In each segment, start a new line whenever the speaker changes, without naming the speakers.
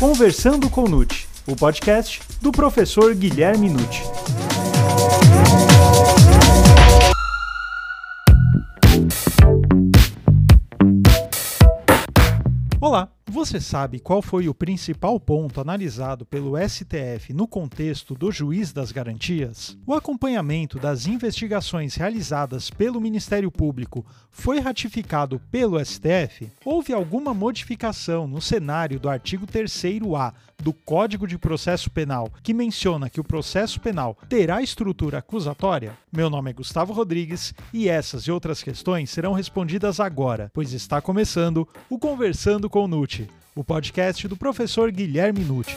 Conversando com Nute, o podcast do professor Guilherme Nute. Você sabe qual foi o principal ponto analisado pelo STF no contexto do juiz das garantias? O acompanhamento das investigações realizadas pelo Ministério Público foi ratificado pelo STF? Houve alguma modificação no cenário do artigo 3A do Código de Processo Penal que menciona que o processo penal terá estrutura acusatória? Meu nome é Gustavo Rodrigues e essas e outras questões serão respondidas agora, pois está começando o Conversando com Nute, o podcast do professor Guilherme Nucci.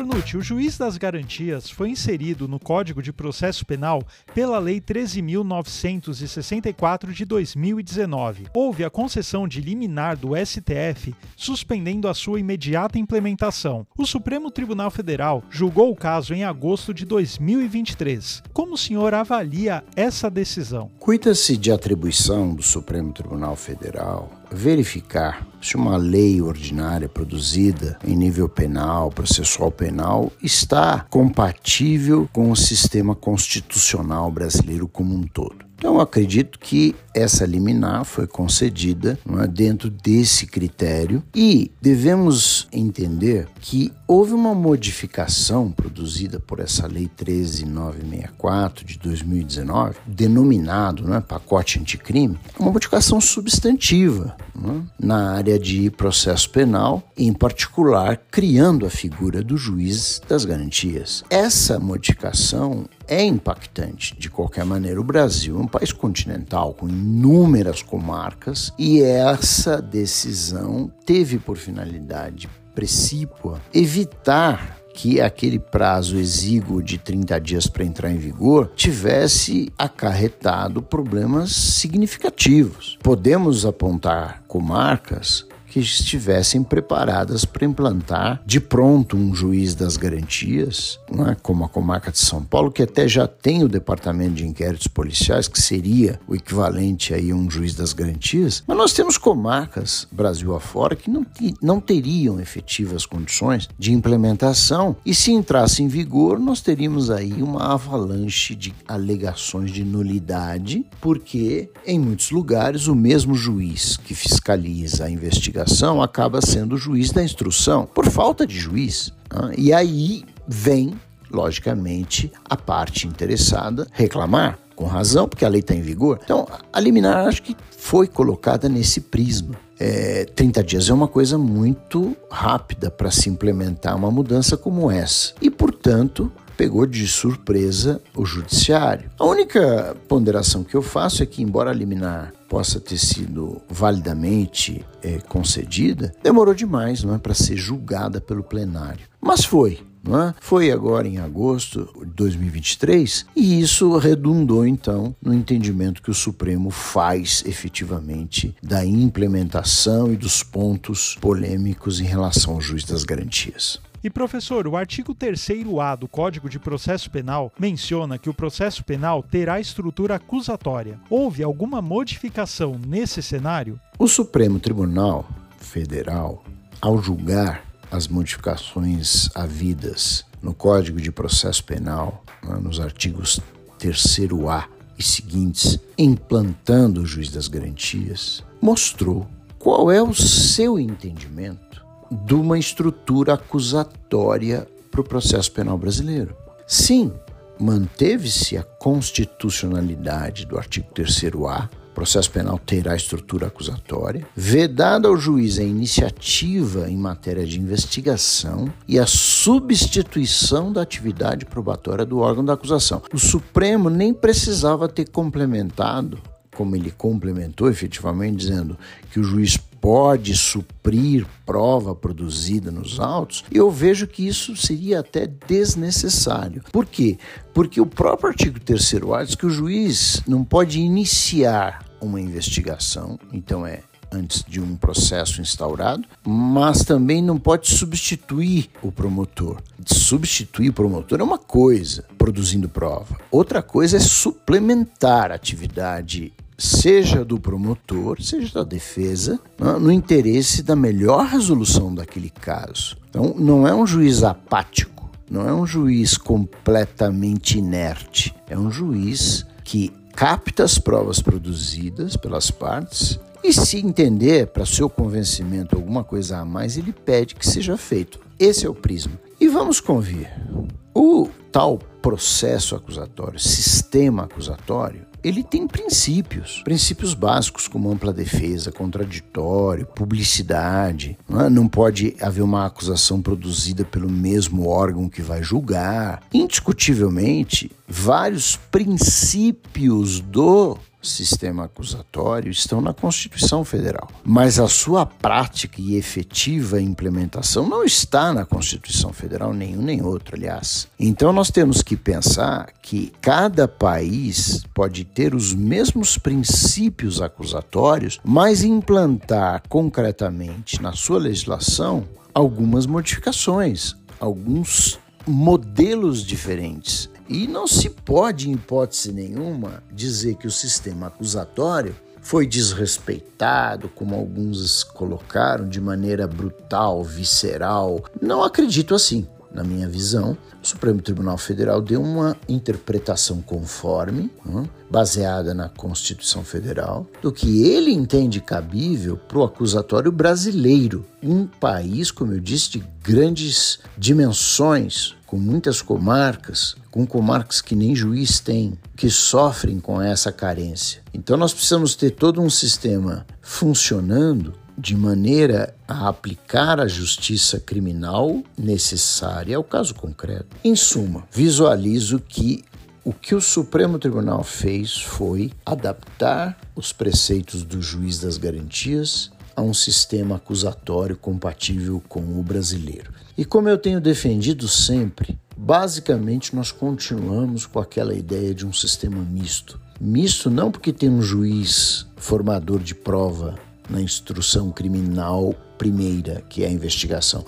O juiz das garantias foi inserido no Código de Processo Penal pela Lei 13.964 de 2019. Houve a concessão de liminar do STF, suspendendo a sua imediata implementação. O Supremo Tribunal Federal julgou o caso em agosto de 2023. Como o senhor avalia essa decisão?
Cuida-se de atribuição do Supremo Tribunal Federal verificar se uma lei ordinária produzida em nível penal, processual penal, está compatível com o sistema constitucional brasileiro como um todo. Então, acredito que essa liminar foi concedida é, dentro desse critério e devemos entender que houve uma modificação produzida por essa Lei 13964 de 2019, denominado é, pacote anticrime, uma modificação substantiva é, na área de processo penal, em particular criando a figura do juiz das garantias. Essa modificação é impactante. De qualquer maneira, o Brasil é um país continental com inúmeras comarcas e essa decisão teve por finalidade precípua evitar que aquele prazo exíguo de 30 dias para entrar em vigor tivesse acarretado problemas significativos. Podemos apontar comarcas que estivessem preparadas para implantar de pronto um juiz das garantias, é? como a comarca de São Paulo, que até já tem o departamento de inquéritos policiais, que seria o equivalente a um juiz das garantias, mas nós temos comarcas, Brasil afora, que não, não teriam efetivas condições de implementação e se entrasse em vigor, nós teríamos aí uma avalanche de alegações de nulidade, porque em muitos lugares o mesmo juiz que fiscaliza a investigação investigação acaba sendo o juiz da instrução, por falta de juiz. Né? E aí vem, logicamente, a parte interessada reclamar com razão, porque a lei está em vigor. Então, a liminar acho que foi colocada nesse prisma. É, 30 dias é uma coisa muito rápida para se implementar uma mudança como essa. E, portanto, pegou de surpresa o judiciário. A única ponderação que eu faço é que, embora a liminar possa ter sido validamente é, concedida, demorou demais não é, para ser julgada pelo plenário. Mas foi. É? Foi agora em agosto de 2023 e isso redundou então no entendimento que o Supremo faz efetivamente da implementação e dos pontos polêmicos em relação ao juiz das garantias.
E professor, o artigo 3A do Código de Processo Penal menciona que o processo penal terá estrutura acusatória. Houve alguma modificação nesse cenário?
O Supremo Tribunal Federal, ao julgar as modificações havidas no Código de Processo Penal, né, nos artigos 3A e seguintes, implantando o juiz das garantias, mostrou qual é o seu entendimento de uma estrutura acusatória para o processo penal brasileiro. Sim, manteve-se a constitucionalidade do artigo 3A, processo penal terá estrutura acusatória, vedada ao juiz a iniciativa em matéria de investigação e a substituição da atividade probatória do órgão da acusação. O Supremo nem precisava ter complementado, como ele complementou efetivamente, dizendo que o juiz pode suprir prova produzida nos autos, eu vejo que isso seria até desnecessário. Por quê? Porque o próprio artigo 3 diz que o juiz não pode iniciar uma investigação, então é antes de um processo instaurado, mas também não pode substituir o promotor. Substituir o promotor é uma coisa, produzindo prova. Outra coisa é suplementar a atividade seja do promotor, seja da defesa, né, no interesse da melhor resolução daquele caso. Então, não é um juiz apático, não é um juiz completamente inerte, é um juiz que capta as provas produzidas pelas partes e, se entender para seu convencimento alguma coisa a mais, ele pede que seja feito. Esse é o prisma. E vamos convir. O tal processo acusatório, sistema acusatório, ele tem princípios, princípios básicos como ampla defesa, contraditório, publicidade. Não, é? não, pode haver uma acusação produzida pelo mesmo órgão que vai julgar. Indiscutivelmente, vários princípios do sistema acusatório estão na Constituição Federal, mas a sua prática e efetiva implementação não está na Constituição Federal, nenhum nem outro, aliás. Então nós temos que pensar que cada país pode ter os mesmos princípios acusatórios, mas implantar concretamente na sua legislação algumas modificações, alguns modelos diferentes. E não se pode, em hipótese nenhuma, dizer que o sistema acusatório foi desrespeitado, como alguns colocaram, de maneira brutal, visceral. Não acredito assim. Na minha visão, o Supremo Tribunal Federal deu uma interpretação conforme, baseada na Constituição Federal, do que ele entende cabível para o acusatório brasileiro, um país, como eu disse, de grandes dimensões, com muitas comarcas, com comarcas que nem juiz tem, que sofrem com essa carência. Então nós precisamos ter todo um sistema funcionando de maneira a aplicar a justiça criminal necessária ao caso concreto. Em suma, visualizo que o que o Supremo Tribunal fez foi adaptar os preceitos do juiz das garantias a um sistema acusatório compatível com o brasileiro. E como eu tenho defendido sempre, basicamente nós continuamos com aquela ideia de um sistema misto. Misto não porque tem um juiz formador de prova na instrução criminal primeira, que é a investigação.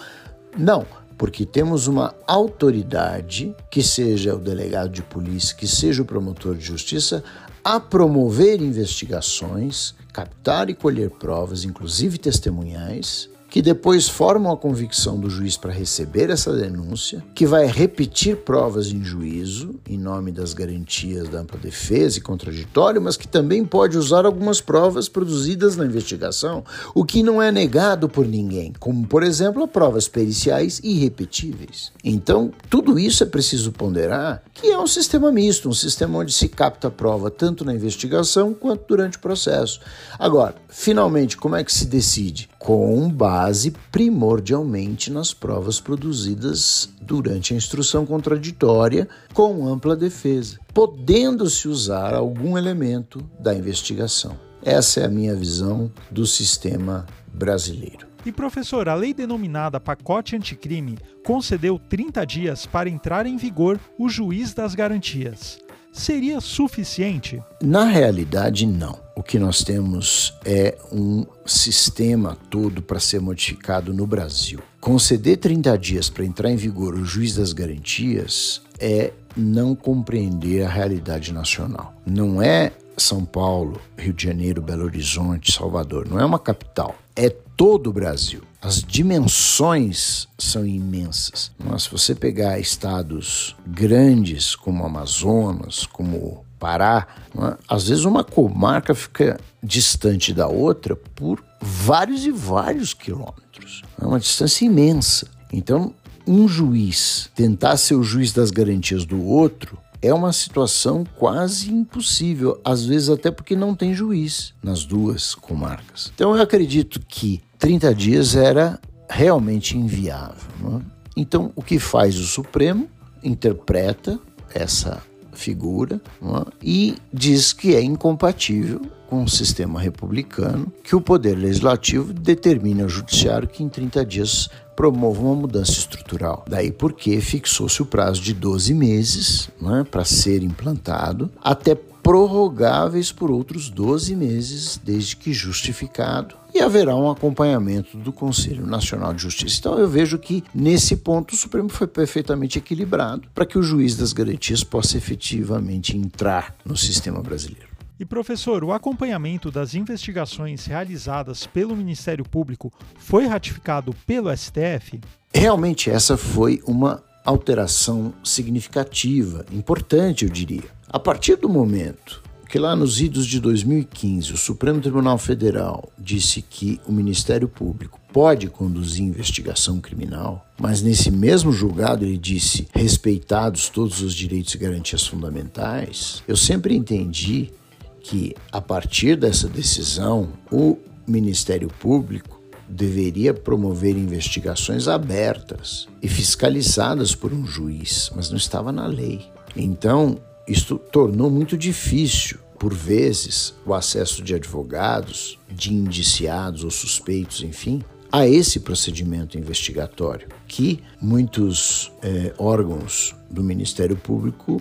Não, porque temos uma autoridade, que seja o delegado de polícia, que seja o promotor de justiça, a promover investigações, captar e colher provas, inclusive testemunhais, que depois formam a convicção do juiz para receber essa denúncia, que vai repetir provas em juízo, em nome das garantias da ampla defesa e contraditório, mas que também pode usar algumas provas produzidas na investigação, o que não é negado por ninguém, como, por exemplo, provas periciais irrepetíveis. Então, tudo isso é preciso ponderar que é um sistema misto, um sistema onde se capta a prova tanto na investigação quanto durante o processo. Agora, finalmente, como é que se decide? Com base primordialmente nas provas produzidas durante a instrução contraditória com ampla defesa, podendo-se usar algum elemento da investigação. Essa é a minha visão do sistema brasileiro.
E professor, a lei denominada Pacote Anticrime concedeu 30 dias para entrar em vigor o juiz das garantias seria suficiente?
Na realidade, não. O que nós temos é um sistema todo para ser modificado no Brasil. Conceder 30 dias para entrar em vigor o juiz das garantias é não compreender a realidade nacional. Não é São Paulo, Rio de Janeiro, Belo Horizonte, Salvador. Não é uma capital. É todo o Brasil. As dimensões são imensas. Mas se você pegar estados grandes como Amazonas, como Pará, é? às vezes uma comarca fica distante da outra por vários e vários quilômetros. É uma distância imensa. Então, um juiz tentar ser o juiz das garantias do outro é uma situação quase impossível, às vezes até porque não tem juiz nas duas comarcas. Então eu acredito que 30 dias era realmente inviável. É? Então o que faz o Supremo? Interpreta essa figura é? e diz que é incompatível com o sistema republicano, que o poder legislativo determina ao judiciário que em 30 dias promova uma mudança estrutural. Daí porque fixou-se o prazo de 12 meses né, para ser implantado, até prorrogáveis por outros 12 meses, desde que justificado, e haverá um acompanhamento do Conselho Nacional de Justiça. Então eu vejo que nesse ponto o Supremo foi perfeitamente equilibrado para que o juiz das garantias possa efetivamente entrar no sistema brasileiro.
E professor, o acompanhamento das investigações realizadas pelo Ministério Público foi ratificado pelo STF?
Realmente essa foi uma alteração significativa, importante, eu diria. A partir do momento que lá nos idos de 2015 o Supremo Tribunal Federal disse que o Ministério Público pode conduzir investigação criminal, mas nesse mesmo julgado ele disse respeitados todos os direitos e garantias fundamentais, eu sempre entendi que a partir dessa decisão o Ministério Público deveria promover investigações abertas e fiscalizadas por um juiz, mas não estava na lei. Então, isto tornou muito difícil, por vezes, o acesso de advogados, de indiciados ou suspeitos, enfim, a esse procedimento investigatório, que muitos eh, órgãos do Ministério Público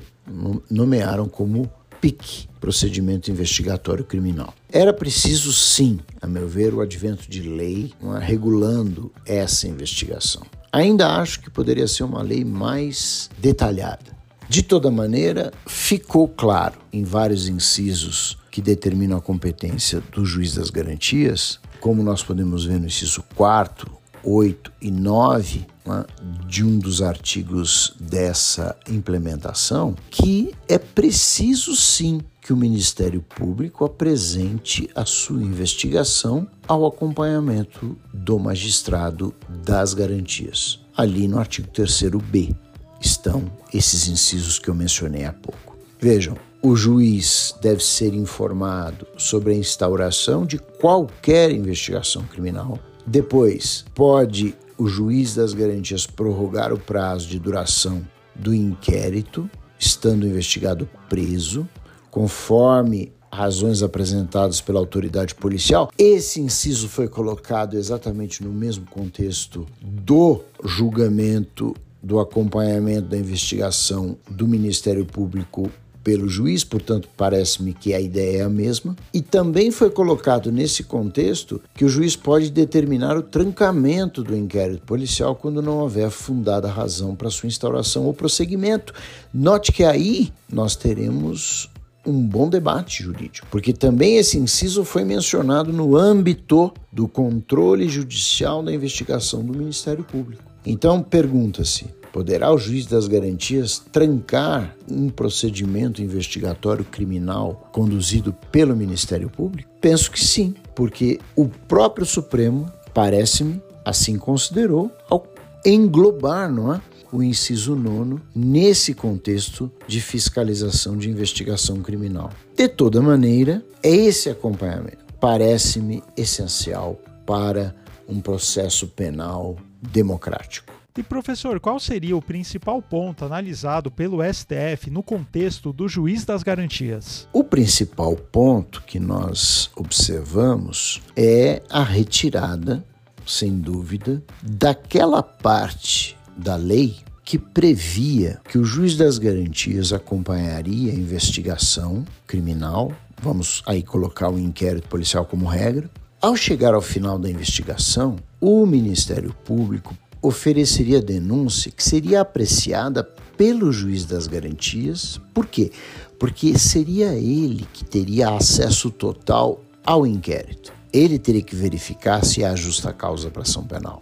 nomearam como PIC, Procedimento Investigatório Criminal. Era preciso, sim, a meu ver, o advento de lei regulando essa investigação. Ainda acho que poderia ser uma lei mais detalhada. De toda maneira, ficou claro em vários incisos que determinam a competência do juiz das garantias, como nós podemos ver no inciso 4, 8 e 9 né, de um dos artigos dessa implementação, que é preciso sim que o Ministério Público apresente a sua investigação ao acompanhamento do magistrado das garantias. Ali no artigo 3b estão esses incisos que eu mencionei há pouco. Vejam, o juiz deve ser informado sobre a instauração de qualquer investigação criminal depois, pode o juiz das garantias prorrogar o prazo de duração do inquérito, estando o investigado preso, conforme razões apresentadas pela autoridade policial. Esse inciso foi colocado exatamente no mesmo contexto do julgamento, do acompanhamento da investigação do Ministério Público pelo juiz, portanto, parece-me que a ideia é a mesma. E também foi colocado nesse contexto que o juiz pode determinar o trancamento do inquérito policial quando não houver fundada razão para sua instauração ou prosseguimento. Note que aí nós teremos um bom debate jurídico, porque também esse inciso foi mencionado no âmbito do controle judicial da investigação do Ministério Público. Então, pergunta-se: Poderá o juiz das garantias trancar um procedimento investigatório criminal conduzido pelo Ministério Público? Penso que sim, porque o próprio Supremo, parece-me, assim considerou ao englobar, não é? O inciso nono nesse contexto de fiscalização de investigação criminal. De toda maneira, é esse acompanhamento parece-me essencial para um processo penal democrático.
E professor, qual seria o principal ponto analisado pelo STF no contexto do juiz das garantias?
O principal ponto que nós observamos é a retirada, sem dúvida, daquela parte da lei que previa que o juiz das garantias acompanharia a investigação criminal, vamos aí colocar o inquérito policial como regra. Ao chegar ao final da investigação, o Ministério Público ofereceria denúncia que seria apreciada pelo juiz das garantias. Por quê? Porque seria ele que teria acesso total ao inquérito. Ele teria que verificar se há justa causa para ação penal.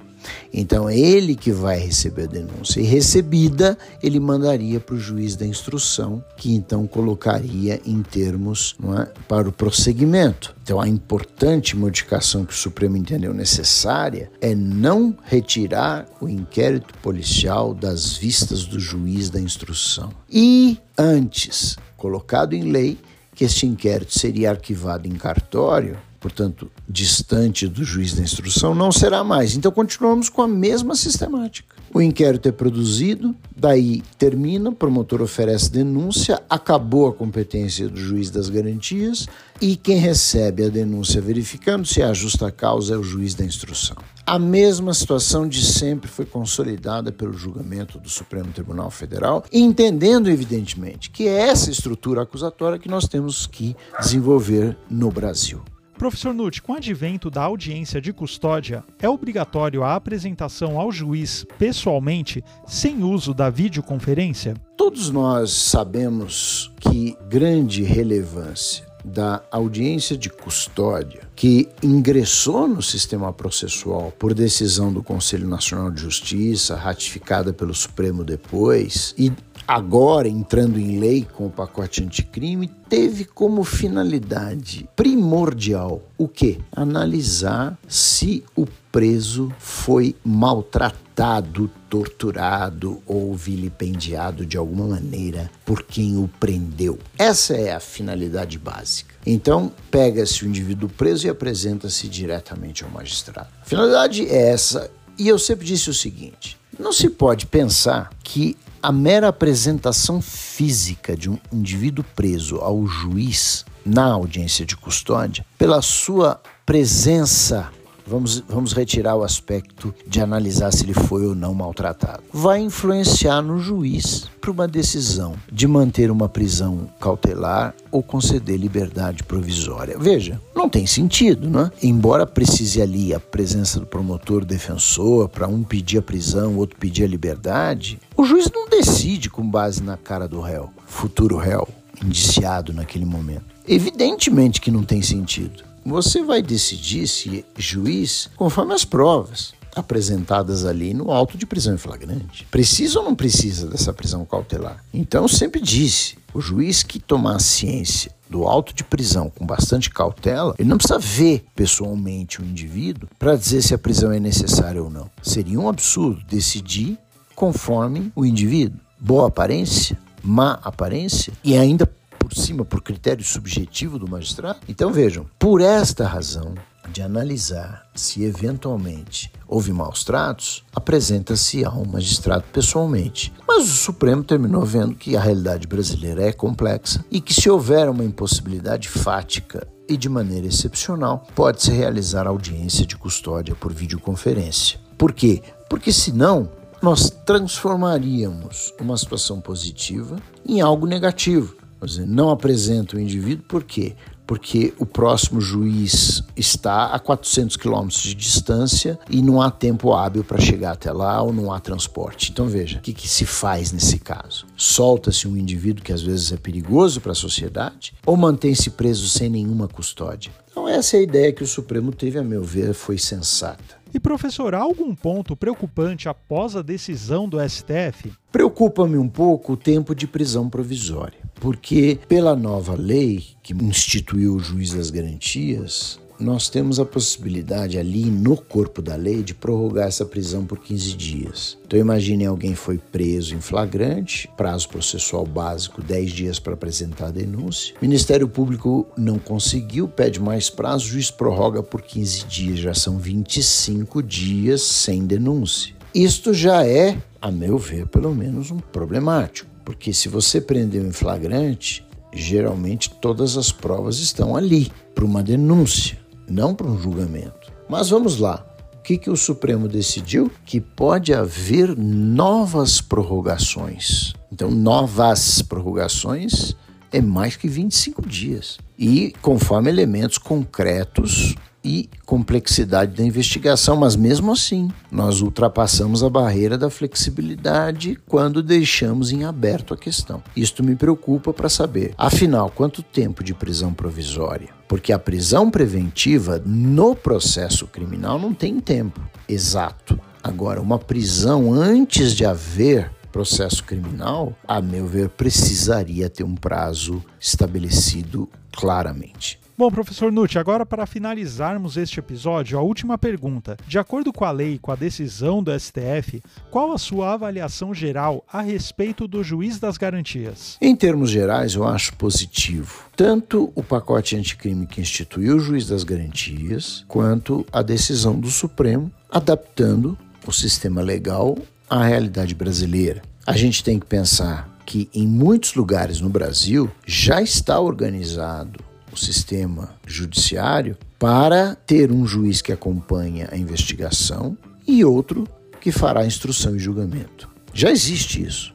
Então é ele que vai receber a denúncia. E recebida, ele mandaria para o juiz da instrução, que então colocaria em termos é, para o prosseguimento. Então a importante modificação que o Supremo entendeu necessária é não retirar o inquérito policial das vistas do juiz da instrução. E antes, colocado em lei, que este inquérito seria arquivado em cartório portanto, distante do juiz da instrução, não será mais. Então, continuamos com a mesma sistemática. O inquérito é produzido, daí termina, o promotor oferece denúncia, acabou a competência do juiz das garantias e quem recebe a denúncia verificando se há justa causa é o juiz da instrução. A mesma situação de sempre foi consolidada pelo julgamento do Supremo Tribunal Federal, entendendo, evidentemente, que é essa estrutura acusatória que nós temos que desenvolver no Brasil.
Professor Nutt, com o advento da audiência de custódia, é obrigatório a apresentação ao juiz pessoalmente, sem uso da videoconferência?
Todos nós sabemos que grande relevância da audiência de custódia que ingressou no sistema processual por decisão do Conselho Nacional de Justiça, ratificada pelo Supremo depois, e agora entrando em lei com o pacote anticrime, teve como finalidade primordial o que? Analisar se o preso foi maltratado, torturado ou vilipendiado de alguma maneira por quem o prendeu. Essa é a finalidade básica. Então, pega-se o indivíduo preso e apresenta-se diretamente ao magistrado. A finalidade é essa, e eu sempre disse o seguinte: não se pode pensar que a mera apresentação física de um indivíduo preso ao juiz na audiência de custódia, pela sua presença vamos, vamos retirar o aspecto de analisar se ele foi ou não maltratado. Vai influenciar no juiz para uma decisão de manter uma prisão cautelar ou conceder liberdade provisória. Veja, não tem sentido, né? Embora precise ali a presença do promotor defensor para um pedir a prisão, outro pedir a liberdade, o juiz não decide com base na cara do réu, futuro réu, indiciado naquele momento. Evidentemente que não tem sentido. Você vai decidir se juiz conforme as provas apresentadas ali no auto de prisão em flagrante. Precisa ou não precisa dessa prisão cautelar? Então, sempre disse, o juiz que tomar ciência do auto de prisão com bastante cautela, ele não precisa ver pessoalmente o indivíduo para dizer se a prisão é necessária ou não. Seria um absurdo decidir conforme o indivíduo. Boa aparência, má aparência e ainda por cima por critério subjetivo do magistrado? Então vejam, por esta razão de analisar se eventualmente houve maus tratos, apresenta-se ao magistrado pessoalmente. Mas o Supremo terminou vendo que a realidade brasileira é complexa e que se houver uma impossibilidade fática e de maneira excepcional, pode-se realizar audiência de custódia por videoconferência. Por quê? Porque senão nós transformaríamos uma situação positiva em algo negativo. Dizer, não apresenta o indivíduo, por quê? Porque o próximo juiz está a 400 quilômetros de distância e não há tempo hábil para chegar até lá ou não há transporte. Então veja, o que, que se faz nesse caso? Solta-se um indivíduo que às vezes é perigoso para a sociedade ou mantém-se preso sem nenhuma custódia? Então essa é a ideia que o Supremo teve, a meu ver, foi sensata.
E professor, há algum ponto preocupante após a decisão do STF?
Preocupa-me um pouco o tempo de prisão provisória, porque pela nova lei que instituiu o juiz das garantias, nós temos a possibilidade ali no corpo da lei de prorrogar essa prisão por 15 dias. Então imagine alguém foi preso em flagrante, prazo processual básico 10 dias para apresentar a denúncia. O Ministério Público não conseguiu, pede mais prazo, o juiz prorroga por 15 dias, já são 25 dias sem denúncia. Isto já é, a meu ver, pelo menos um problemático, porque se você prendeu em flagrante, geralmente todas as provas estão ali para uma denúncia não para um julgamento. Mas vamos lá. O que, que o Supremo decidiu? Que pode haver novas prorrogações. Então, novas prorrogações é mais que 25 dias. E conforme elementos concretos e complexidade da investigação, mas mesmo assim, nós ultrapassamos a barreira da flexibilidade quando deixamos em aberto a questão. Isto me preocupa para saber, afinal, quanto tempo de prisão provisória? Porque a prisão preventiva no processo criminal não tem tempo exato. Agora, uma prisão antes de haver processo criminal, a meu ver, precisaria ter um prazo estabelecido claramente.
Bom, professor Nutti, agora para finalizarmos este episódio, a última pergunta. De acordo com a lei e com a decisão do STF, qual a sua avaliação geral a respeito do juiz das garantias?
Em termos gerais, eu acho positivo. Tanto o pacote anticrime que instituiu o juiz das garantias, quanto a decisão do Supremo adaptando o sistema legal à realidade brasileira. A gente tem que pensar que em muitos lugares no Brasil já está organizado sistema judiciário para ter um juiz que acompanha a investigação e outro que fará instrução e julgamento. Já existe isso,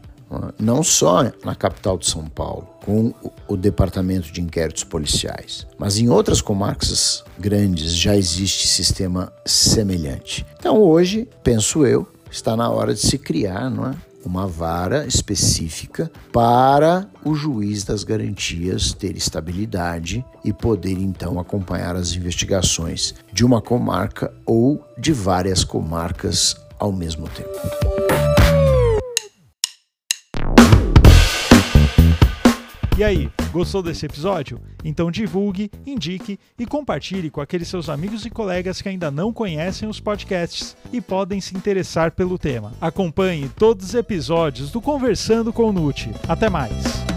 não só na capital de São Paulo, com o Departamento de Inquéritos Policiais, mas em outras comarcas grandes já existe sistema semelhante. Então hoje, penso eu, está na hora de se criar não é? Uma vara específica para o juiz das garantias ter estabilidade e poder então acompanhar as investigações de uma comarca ou de várias comarcas ao mesmo tempo.
E aí, gostou desse episódio? Então divulgue, indique e compartilhe com aqueles seus amigos e colegas que ainda não conhecem os podcasts e podem se interessar pelo tema. Acompanhe todos os episódios do Conversando com o Nute. Até mais!